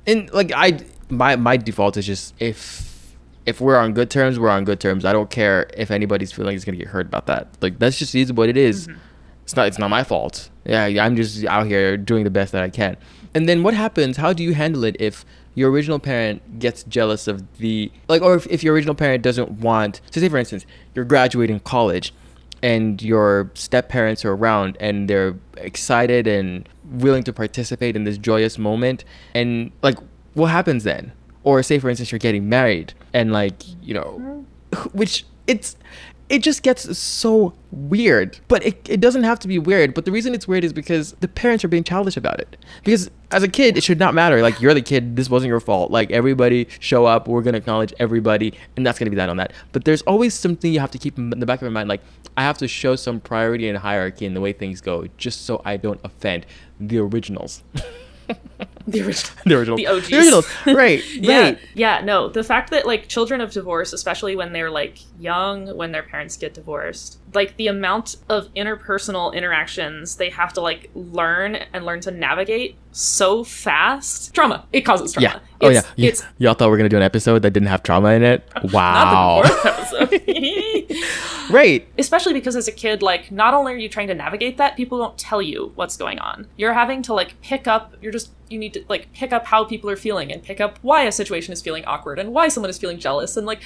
and like i my my default is just if if we're on good terms we're on good terms. I don't care if anybody's feeling is going to get hurt about that. Like that's just is what it is. Mm-hmm. it's not it's not my fault. Yeah yeah, i'm just out here doing the best that i can. And then what happens? How do you handle it if your original parent gets jealous of the like or if, if your original parent doesn't want so say for instance you're graduating college and your step parents are around and they're excited and willing to participate in this joyous moment. And like what happens then? Or say for instance you're getting married and like you know mm-hmm. which it's it just gets so weird. But it, it doesn't have to be weird. But the reason it's weird is because the parents are being childish about it. Because as a kid it should not matter. Like you're the kid. This wasn't your fault. Like everybody show up. We're going to acknowledge everybody. And that's going to be that on that. But there's always something you have to keep in the back of your mind. Like i have to show some priority and hierarchy in the way things go just so i don't offend the originals The original. the originals The OGs. the originals right Yeah, right yeah, no. The fact that like children of divorce, especially when they're like young, when their parents get divorced, like the amount of interpersonal interactions they have to like learn and learn to navigate so fast. Trauma. It causes trauma. yeah oh yeah, It's- yeah. It's y'all thought we were going to do an episode that didn't have trauma in it wow not the divorce episode. right especially because as a kid like not only are you trying to navigate that people don't tell you what's going on you're having to like pick up you're just you need to like pick up how people are feeling and pick up why a situation is feeling awkward and why someone is feeling jealous and like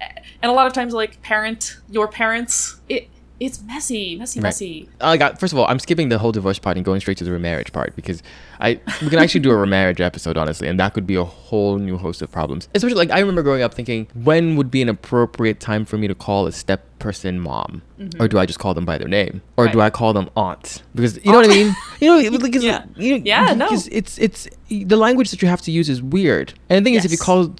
eh, and a lot of times like parent your parents it it's messy messy Right. messy I got first of all, I'm skipping the whole divorce part and going straight to the remarriage part because I we can actually do a remarriage episode honestly, and that could be a whole new host of problems. Especially like I remember growing up thinking, when would be an appropriate time for me to call a step person mom, or do I just call them by their name, or do Mm-hmm. I call them aunt? Because you know what I mean. You know, because Yeah. you know, Yeah, no. it's it's the language that you have to use is weird. And the thing is, if you call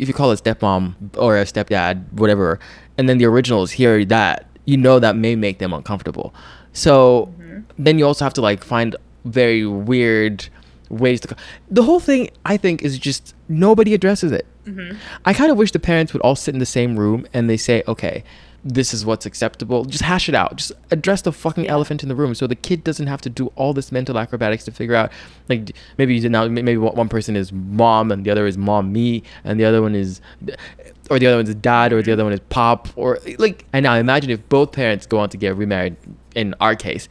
if you call a stepmom or a stepdad, whatever, and then the originals hear that, you know that may make them uncomfortable. So mm-hmm. then you also have to like find very weird ways to. Co- the whole thing, I think, is just nobody addresses it. Mm-hmm. I kind of wish the parents would all sit in the same room and they say, okay. This is what's acceptable. Just hash it out. Just address the fucking elephant in the room, so the kid doesn't have to do all this mental acrobatics to figure out. Like maybe you did now, maybe one person is mom and the other is mom me, and the other one is or the other one's dad, or the other mm-hmm. one is pop, or like. And now imagine if both parents go on to get remarried. In our case,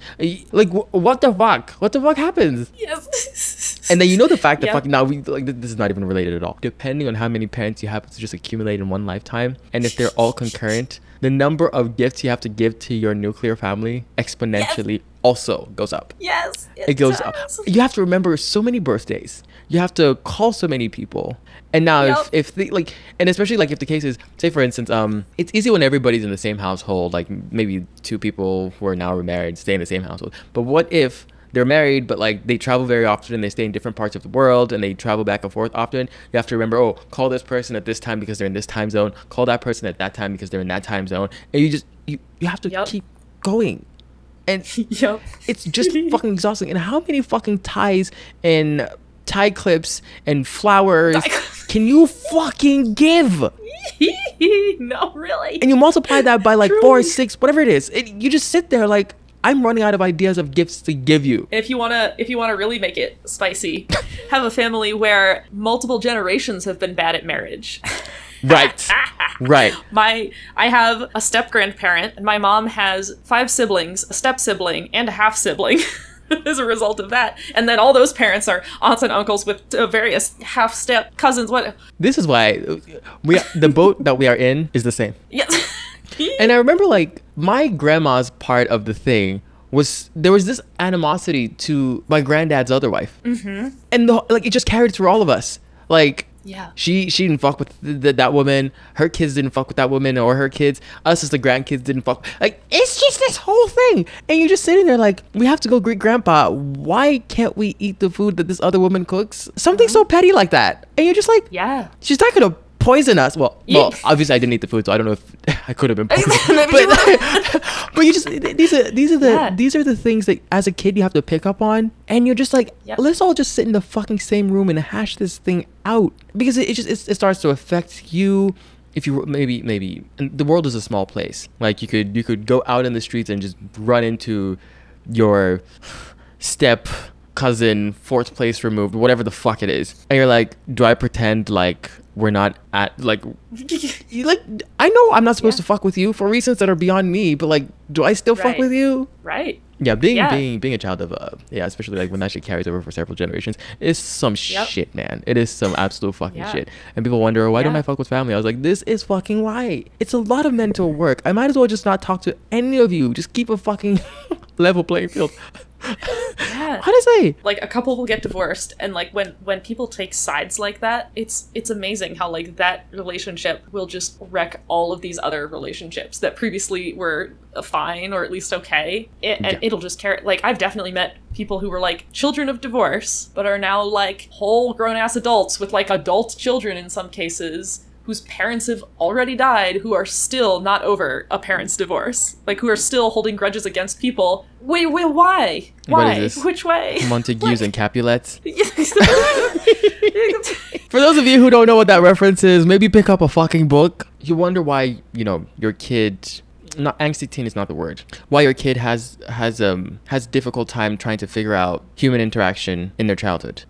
like what the fuck? What the fuck happens? yes And then you know the fact that Yeah. fucking now we like this is not even related at all. Depending on how many parents you have to just accumulate in one lifetime, and if they're all concurrent, the number of gifts you have to give to your nuclear family exponentially also goes up yes it goes up. You have to remember so many birthdays. You have to call so many people. And now Yep. if if the like and especially like if the case is say for instance um it's easy when everybody's in the same household like maybe two people who are now remarried stay in the same household. But what if they're married but like they travel very often and they stay in different parts of the world and they travel back and forth often you have to remember oh call this person at this time because they're in this time zone call that person at that time because they're in that time zone and you just you, you have to Yep. keep going and yep it's just fucking exhausting. And how many fucking ties and tie clips and flowers can you fucking give? no really And you multiply that by like four or six, whatever it is. It, you just sit there like, I'm running out of ideas of gifts to give you. if you want to if you want to really make it spicy have a family where multiple generations have been bad at marriage Right. right. my i have a step grandparent and my mom has five siblings a step sibling and a half sibling as a result of that. And then all those parents are aunts and uncles with uh, various half step cousins. What? This is why we the boat that we are in is the same. Yes. And I remember like my grandma's part of the thing was there was this animosity to my granddad's other wife, mm-hmm. and the, like it just carried through all of us. Like Yeah. she she didn't fuck with th th that woman. Her kids didn't fuck with that woman or her kids. Us as the grandkids didn't fuck. Like it's just this whole thing, and you're just sitting there like we have to go greet grandpa. Why can't we eat the food that this other woman cooks? Something so petty like that, and you're just like yeah. she's not gonna poison us. Well, well, obviously I didn't eat the food, so I don't know if I could have been poisoned. But, but you just these are these are the Yeah. these are the things that as a kid you have to pick up on, and you're just like, Yep. let's all just sit in the fucking same room and hash this thing out because it, it just it, it starts to affect you. If you maybe maybe and the world is a small place. Like you could you could go out in the streets and just run into your step cousin fourth place removed whatever the fuck it is and you're like do i pretend like we're not at like like i know i'm not supposed Yeah. to fuck with you for reasons that are beyond me but like do i still fuck with you right. yeah being Yeah. being being a child of uh yeah especially like when that shit carries over for several generations is some Yep. shit man it is some absolute fucking Yeah. shit and people wonder why don't i fuck with family i was like this is fucking why it's a lot of mental work i might as well just not talk to any of you just keep a fucking level playing field Yeah. how do I say like a couple will get divorced and like when when people take sides like that it's it's amazing how like that relationship will just wreck all of these other relationships that previously were uh, fine or at least okay it, and Yeah. it'll just carry like i've definitely met people who were like children of divorce but are now like whole grown-ass adults with like adult children in some cases whose parents have already died who are still not over a parent's divorce. Like who are still holding grudges against people. Wait wait why? Why? which way? Montagues and Capulets. For those of you who don't know what that reference is, maybe pick up a fucking book. You wonder why, you know, your kid not angsty teen is not the word. Why your kid has has um has difficult time trying to figure out human interaction in their childhood.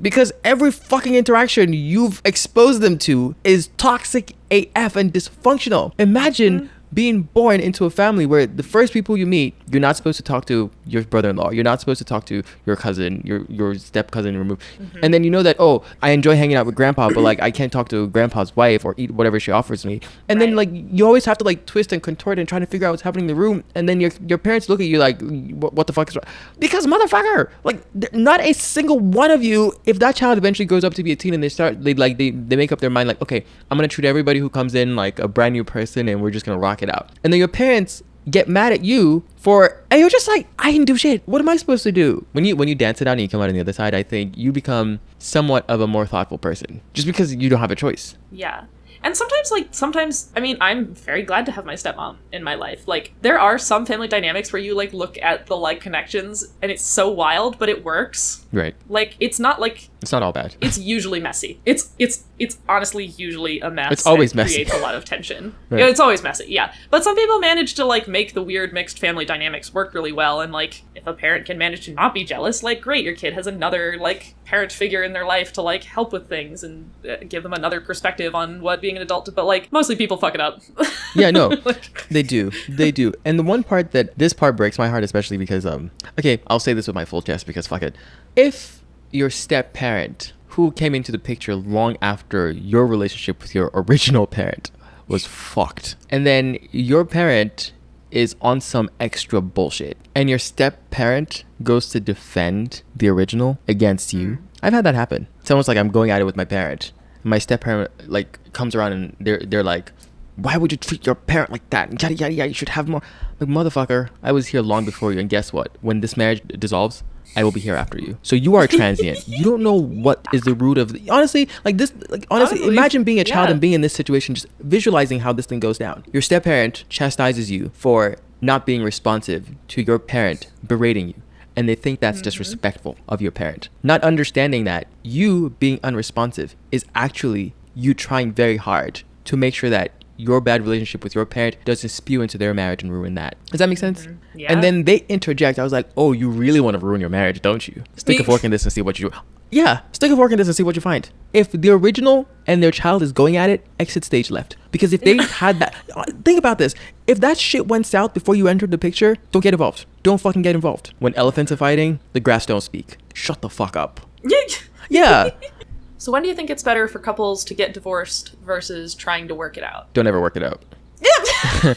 Because every fucking interaction you've exposed them to is toxic AF and dysfunctional. Imagine being born into a family where the first people you meet, you're not supposed to talk to your brother-in-law. You're not supposed to talk to your cousin, your your step cousin removed. Mm-hmm. And then you know that oh, I enjoy hanging out with grandpa, but like I can't talk to grandpa's wife or eat whatever she offers me. And then like you always have to like twist and contort and try to figure out what's happening in the room. And then your your parents look at you like, what, what the fuck is wrong? Because motherfucker, like not a single one of you. If that child eventually grows up to be a teen and they start they like they they make up their mind like, okay, I'm gonna treat everybody who comes in like a brand new person and we're just gonna rock it out. And then your parents get mad at you for and you're just like I didn't do shit. What am I supposed to do? When you when you dance it out and you come out on the other side, I think you become somewhat of a more thoughtful person just because you don't have a choice. yeah. And sometimes, like, sometimes, I mean, I'm very glad to have my stepmom in my life. Like, there are some family dynamics where you, like, look at the, like, connections and it's so wild, but it works. Right. Like, it's not like, It's not all bad. it's usually messy. It's, it's, it's honestly usually a mess. It's always messy. creates a lot of tension. Right. Yeah, it's always messy, yeah. But some people manage to, like, make the weird mixed family dynamics work really well. And, like, if a parent can manage to not be jealous, like, great, your kid has another, like, parent figure in their life to, like, help with things and uh, give them another perspective on what being an adult. But, like, mostly people fuck it up. Yeah, no. Like- They do. They do. And the one part that this part breaks my heart especially because um okay, I'll say this with my full chest because fuck it. If your step parent who came into the picture long after your relationship with your original parent was fucked. And then your parent is on some extra bullshit and your step parent goes to defend the original against you. Mm. I've had that happen. It's almost like I'm going at it with my parent. My step parent like comes around and they're they're like why would you treat your parent like that? And yada yada yada. You should have more. Like motherfucker, I was here long before you, and guess what? When this marriage dissolves, I will be here after you. So you are transient. you don't know what is the root of. The, honestly, like this. Like honestly, Honestly, imagine being a child yeah. and being in this situation, just visualizing how this thing goes down. Your step parent chastises you for not being responsive to your parent berating you. And they think that's mm-hmm. disrespectful of your parent. Not understanding that you being unresponsive is actually you trying very hard to make sure that your bad relationship with your parent doesn't spew into their marriage and ruin that. Does that make sense? Yeah. And then they interject. I was like, oh, you really want to ruin your marriage, don't you? Stick a fork in this and see what you. Do. Yeah, stick a fork in this and see what you find. If the original and their child is going at it, exit stage left. Because if they had that, uh, think about this. If that shit went south before you entered the picture, don't get involved. Don't fucking get involved. When elephants are fighting, the grass don't speak. Shut the fuck up. Yeah. So when do you think it's better for couples to get divorced versus trying to work it out? don't ever work it out.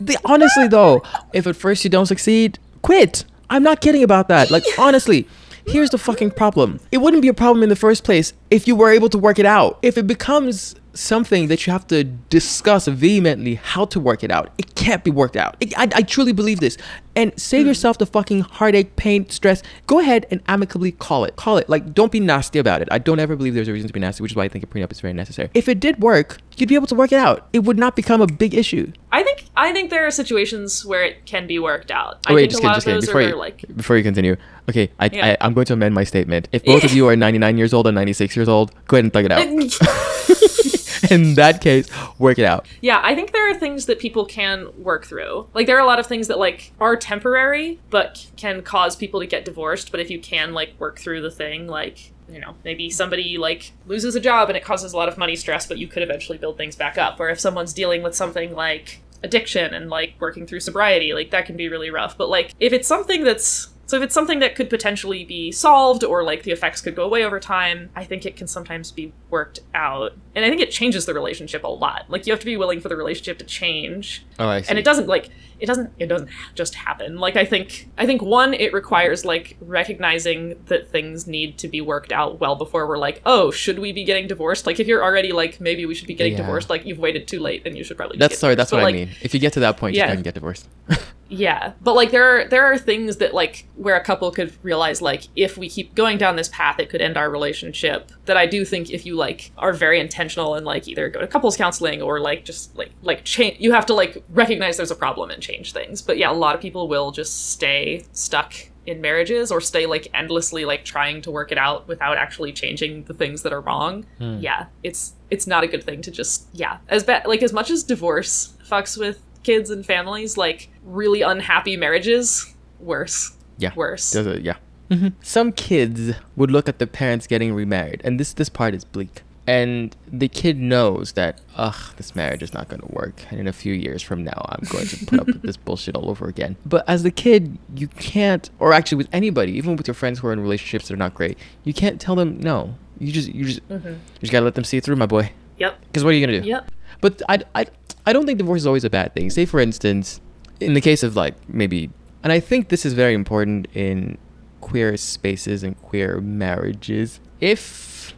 The- honestly though, if at first you don't succeed, quit. I'm not kidding about that. Like honestly, here's the fucking problem. It wouldn't be a problem in the first place if you were able to work it out. If it becomes something that you have to discuss vehemently how to work it out, it can't be worked out. It- I, I truly believe this. And save hmm. yourself the fucking heartache, pain, stress. Go ahead and amicably call it. Call it. Like, don't be nasty about it. I don't ever believe there's a reason to be nasty, which is why I think a prenup is very necessary. If it did work, you'd be able to work it out. It would not become a big issue. I think I think there are situations where it can be worked out. Oh, I wait, think just a kidding, lot just of those Before are you, like before you continue, okay, I, Yeah. I, I'm going to amend my statement. If both of you are 99 years old and 96 years old, go ahead and thug it out. In that case, work it out. Yeah, I think there are things that people can work through. Like there are a lot of things that like are temporary but can cause people to get divorced, but if you can like work through the thing like you know, maybe somebody like loses a job and it causes a lot of money stress, but you could eventually build things back up. Or if someone's dealing with something like addiction and like working through sobriety, like that can be really rough. But like if it's something that's so if it's something that could potentially be solved or like the effects could go away over time, I think it can sometimes be worked out. And I think it changes the relationship a lot. Like you have to be willing for the relationship to change. Oh, I see. And it doesn't like it doesn't it doesn't just happen. Like I think I think one it requires like recognizing that things need to be worked out well before we're like, "Oh, should we be getting divorced?" Like if you're already like maybe we should be getting Yeah. divorced, like you've waited too late and you should probably That's sorry. That's divorced. what But, I mean. If you get to that point, Yeah. you can get divorced. yeah, but like there are there are things that like where a couple could realize like if we keep going down this path, it could end our relationship. That I do think if you like are very intentional and like either go to couples counseling or like just like like change, you have to like recognize there's a problem and change things. But yeah, a lot of people will just stay stuck in marriages or stay like endlessly like trying to work it out without actually changing the things that are wrong. Hmm. Yeah, it's it's not a good thing to just yeah as bad like as much as divorce fucks with kids and families like really unhappy marriages worse Yeah. worse Does it? Yeah. Mm-hmm. Some kids would look at the parents getting remarried, and this this part is bleak. And the kid knows that, ugh, this marriage is not going to work. And in a few years from now, I'm going to put up with this bullshit all over again. But as the kid, you can't, or actually with anybody, even with your friends who are in relationships that are not great, you can't tell them no. You just, you just, mm-hmm. you just gotta let them see it through, my boy. yep Because what are you gonna do? yep But I, I, I don't think divorce is always a bad thing. Say, for instance, in the case of like maybe, and I think this is very important in queer spaces and queer marriages. If,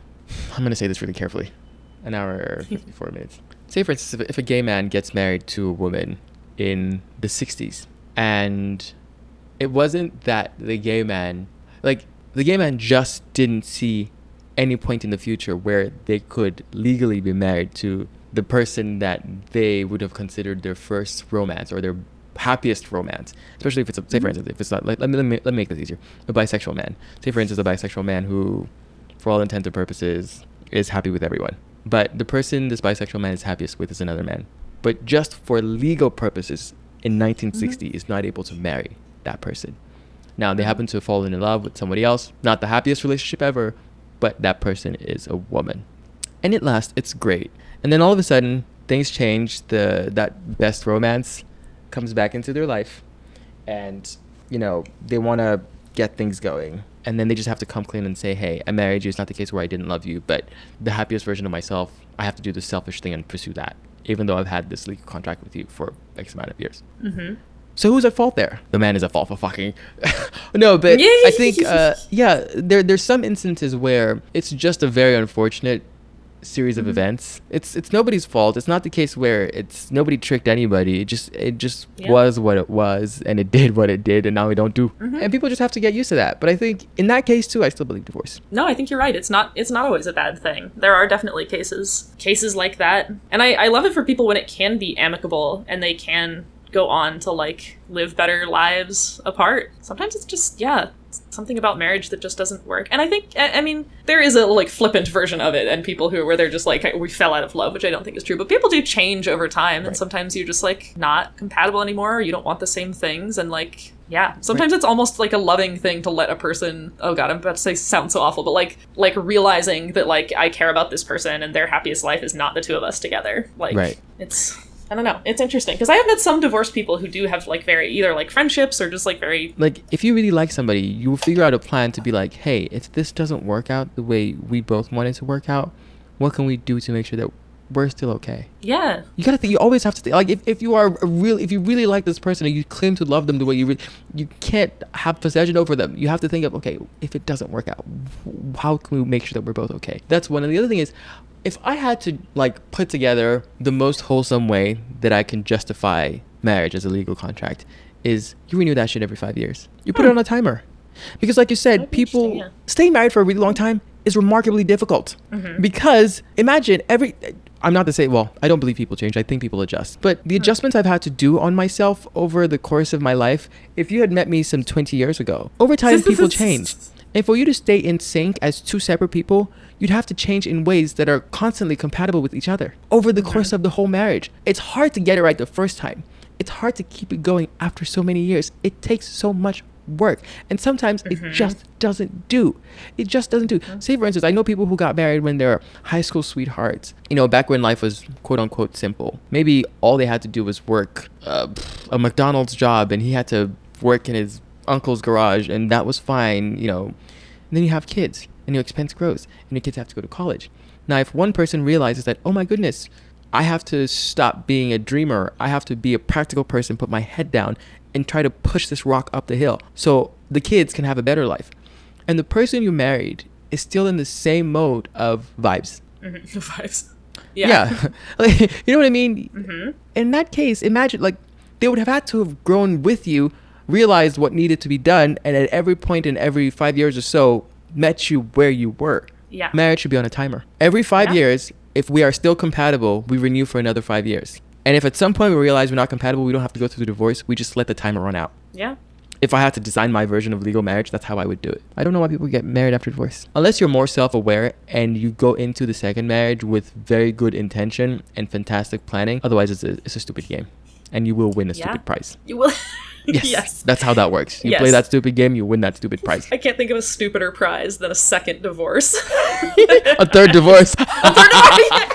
I'm going to say this really carefully, an hour, 54 minutes. Say, for instance, if, if a gay man gets married to a woman in the 60s and it wasn't that the gay man, like, the gay man just didn't see any point in the future where they could legally be married to the person that they would have considered their first romance or their happiest romance, especially if it's a, say for mm-hmm. instance if it's not like let me, let me let me make this easier. A bisexual man. Say for instance a bisexual man who for all intents and purposes is happy with everyone but the person this bisexual man is happiest with is another man. But just for legal purposes in 1960 mm-hmm. is not able to marry that person. Now they mm-hmm. happen to have fallen in love with somebody else not the happiest relationship ever but that person is a woman. And it lasts. It's great and then all of a sudden things change the that best romance comes back into their life and you know they want to get things going and then they just have to come clean and say hey i married you it's not the case where i didn't love you but the happiest version of myself i have to do the selfish thing and pursue that even though i've had this legal contract with you for x amount of years mm-hmm. so who's at fault there? The man is at fault for fucking. no, but I think uh, yeah, there there's some instances where it's just a very unfortunate series of mm-hmm. events. It's it's nobody's fault. It's not the case where it's nobody tricked anybody. It just it just Yeah. was what it was, and it did what it did, and now we don't do. Mm-hmm. And people just have to get used to that. But I think in that case too, I still believe divorce. no i think you're right it's not it's not always a bad thing there are definitely cases cases like that and i i love it for people when it can be amicable and they can go on to like live better lives apart. Sometimes it's just yeah, something about marriage that just doesn't work. And I think I, I mean there is a like flippant version of it and people who where they're just like we fell out of love, which I don't think is true, but people do change over time and sometimes you're just like not compatible anymore or you don't want the same things and like yeah, sometimes it's almost like a loving thing to let a person. Oh god, I'm about to say sound so awful, but like like realizing that like I care about this person and their happiest life is not the two of us together. Like Right. it's I don't know. It's interesting because I have met some divorced people who do have like very either like friendships or just like very like if you really like somebody you will figure out a plan to be like hey if this doesn't work out the way we both want it to work out what can we do to make sure that we're still okay? Yeah. You gotta think you always have to think like if, if you are a real if you really like this person and you claim to love them the way you really you can't have possession over them. You have to think of okay if it doesn't work out how can we make sure that we're both okay? That's one. And the other thing is if i had to like put together the most wholesome way that i can justify marriage as a legal contract is you renew that shit every five years. You put it on a timer. Because like you said be people yeah. staying married for a really long time is remarkably difficult. Mm-hmm. because imagine every i'm not to say well i don't believe people change. I think people adjust. But Hmm. the adjustments i've had to do on myself over the course of my life if you had met me some 20 years ago over time people change and for you to stay in sync as two separate people you'd have to change in ways that are constantly compatible with each other over the course of the whole marriage. It's hard to get it right the first time. It's hard to keep it going after so many years. It takes so much work. And sometimes it just doesn't do. It just doesn't do. Say for instance i know people who got married when they're high school sweethearts. You know back when life was quote unquote simple. Maybe all they had to do was work uh, a mcdonald's job and he had to work in his uncle's garage and that was fine you know and then you have kids and your expense grows and your kids have to go to college now if one person realizes that oh my goodness I have to stop being a dreamer. I have to be a practical person, put my head down, and try to push this rock up the hill so the kids can have a better life. And the person you married is still in the same mode of vibes. Mhm. vibes. Yeah. Yeah. like, you know what I mean? Mhm. In that case, imagine like they would have had to have grown with you, realized what needed to be done, and at every point in every five years or so, met you where you were. Yeah. Marriage should be on a timer. Every five Yeah. years, if we are still compatible, we renew for another five years. And if at some point we realize we're not compatible, we don't have to go through the divorce. We just let the timer run out. Yeah. If I had to design my version of legal marriage, that's how I would do it. I don't know why people get married after divorce. Unless you're more self aware and you go into the second marriage with very good intention and fantastic planning. Otherwise, it's a, it's a stupid game. And you will win a Yeah. stupid prize. You will. Yes. yes. That's how that works. You play that stupid game, you win that stupid prize. I can't think of a stupider prize than a second divorce. a third divorce. a third divorce.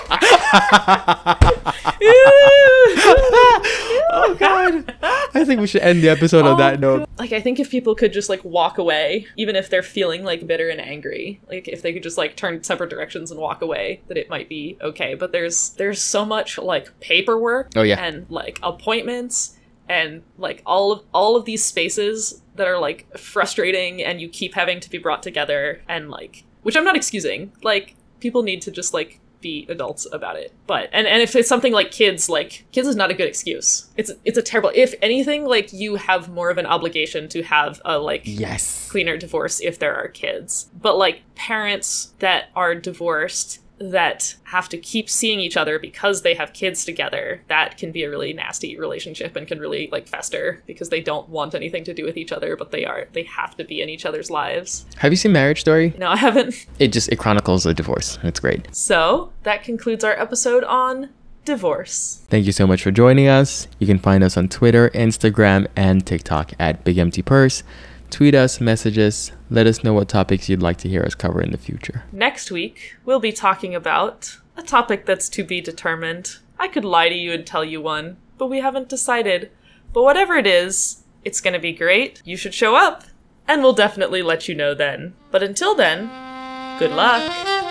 oh god. I think we should end the episode on Oh, that note. like I think if people could just like walk away, even if they're feeling like bitter and angry, like if they could just like turn separate directions and walk away, that it might be okay. But there's there's so much like paperwork Oh, yeah. and like appointments and like all of all of these spaces that are like frustrating and you keep having to be brought together and like which I'm not excusing. Like people need to just like be adults about it. But and and if it's something like kids, like kids is not a good excuse. It's it's a terrible. If anything, like you have more of an obligation to have a like Yes. cleaner divorce if there are kids. But like parents that are divorced that have to keep seeing each other because they have kids together, that can be a really nasty relationship and can really like fester because they don't want anything to do with each other, but they are they have to be in each other's lives. Have you seen Marriage Story? No, I haven't. It just it chronicles a divorce. And it's great. So that concludes our episode on divorce. Thank you so much for joining us. You can find us on Twitter, Instagram, and TikTok at Big Empty Purse. Tweet us, message us, let us know what topics you'd like to hear us cover in the future. Next week, we'll be talking about a topic that's to be determined. I could lie to you and tell you one, but we haven't decided. But whatever it is, it's gonna be great. You should show up, and we'll definitely let you know then. But until then, good luck.